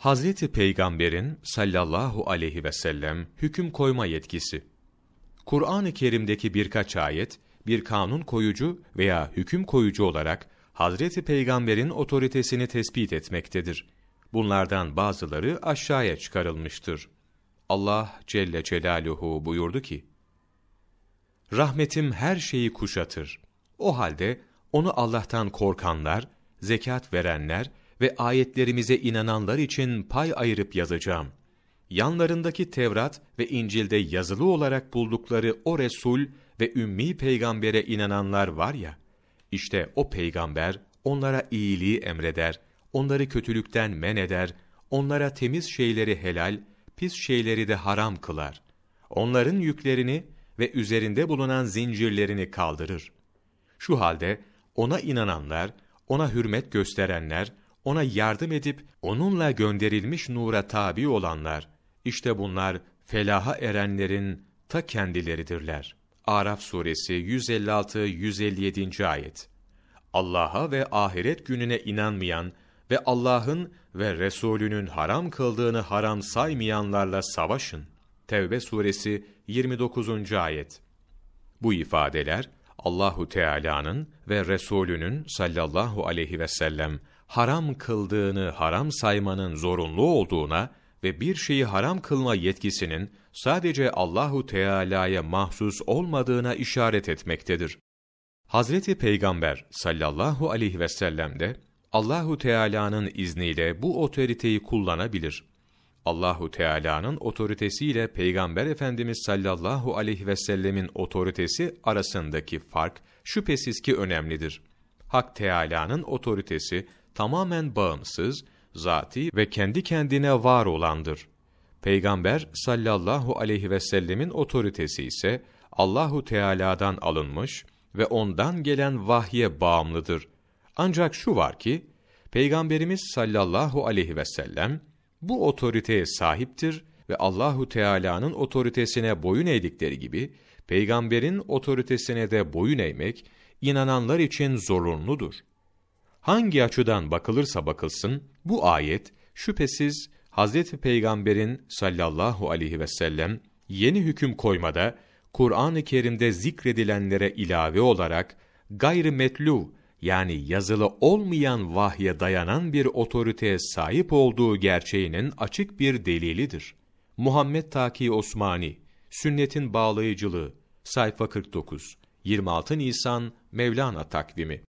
Hazreti Peygamber'in sallallahu aleyhi ve sellem hüküm koyma yetkisi. Kur'an-ı Kerim'deki birkaç ayet, bir kanun koyucu veya hüküm koyucu olarak Hazreti Peygamber'in otoritesini tespit etmektedir. Bunlardan bazıları aşağıya çıkarılmıştır. Allah Celle Celaluhu buyurdu ki, Rahmetim her şeyi kuşatır. O halde onu Allah'tan korkanlar, zekat verenler ve ayetlerimize inananlar için pay ayırıp yazacağım. Yanlarındaki Tevrat ve İncil'de yazılı olarak buldukları o Resul ve Ümmi peygambere inananlar var ya, işte o peygamber onlara iyiliği emreder, onları kötülükten men eder, onlara temiz şeyleri helal, pis şeyleri de haram kılar. Onların yüklerini ve üzerinde bulunan zincirlerini kaldırır. Şu halde ona inananlar, ona hürmet gösterenler, ona yardım edip onunla gönderilmiş nura tabi olanlar, işte bunlar felaha erenlerin ta kendileridirler. Araf suresi 156-157. ayet. Allah'a ve ahiret gününe inanmayan ve Allah'ın ve Resulünün haram kıldığını haram saymayanlarla savaşın. Tevbe suresi 29. ayet. Bu ifadeler Allahu Teala'nın ve Resulünün sallallahu aleyhi ve sellem haram kıldığını haram saymanın zorunlu olduğuna ve bir şeyi haram kılma yetkisinin sadece Allahu Teala'ya mahsus olmadığına işaret etmektedir. Hazreti Peygamber sallallahu aleyhi ve sellem de Allahu Teala'nın izniyle bu otoriteyi kullanabilir. Allahu Teala'nın otoritesiyle Peygamber Efendimiz sallallahu aleyhi ve sellemin otoritesi arasındaki fark şüphesiz ki önemlidir. Hak Teala'nın otoritesi tamamen bağımsız, zati ve kendi kendine var olandır. Peygamber sallallahu aleyhi ve sellemin otoritesi ise Allahu Teala'dan alınmış ve ondan gelen vahye bağımlıdır. Ancak şu var ki Peygamberimiz sallallahu aleyhi ve sellem bu otoriteye sahiptir ve Allahu Teala'nın otoritesine boyun eğdikleri gibi peygamberin otoritesine de boyun eğmek inananlar için zorunludur. Hangi açıdan bakılırsa bakılsın bu ayet şüphesiz Hazreti Peygamber'in sallallahu aleyhi ve sellem yeni hüküm koymada Kur'an-ı Kerim'de zikredilenlere ilave olarak gayri metlu yani yazılı olmayan vahye dayanan bir otoriteye sahip olduğu gerçeğinin açık bir delilidir. Muhammed Taki Osmani, Sünnetin Bağlayıcılığı, sayfa 49, 26 Nisan Mevlana takvimi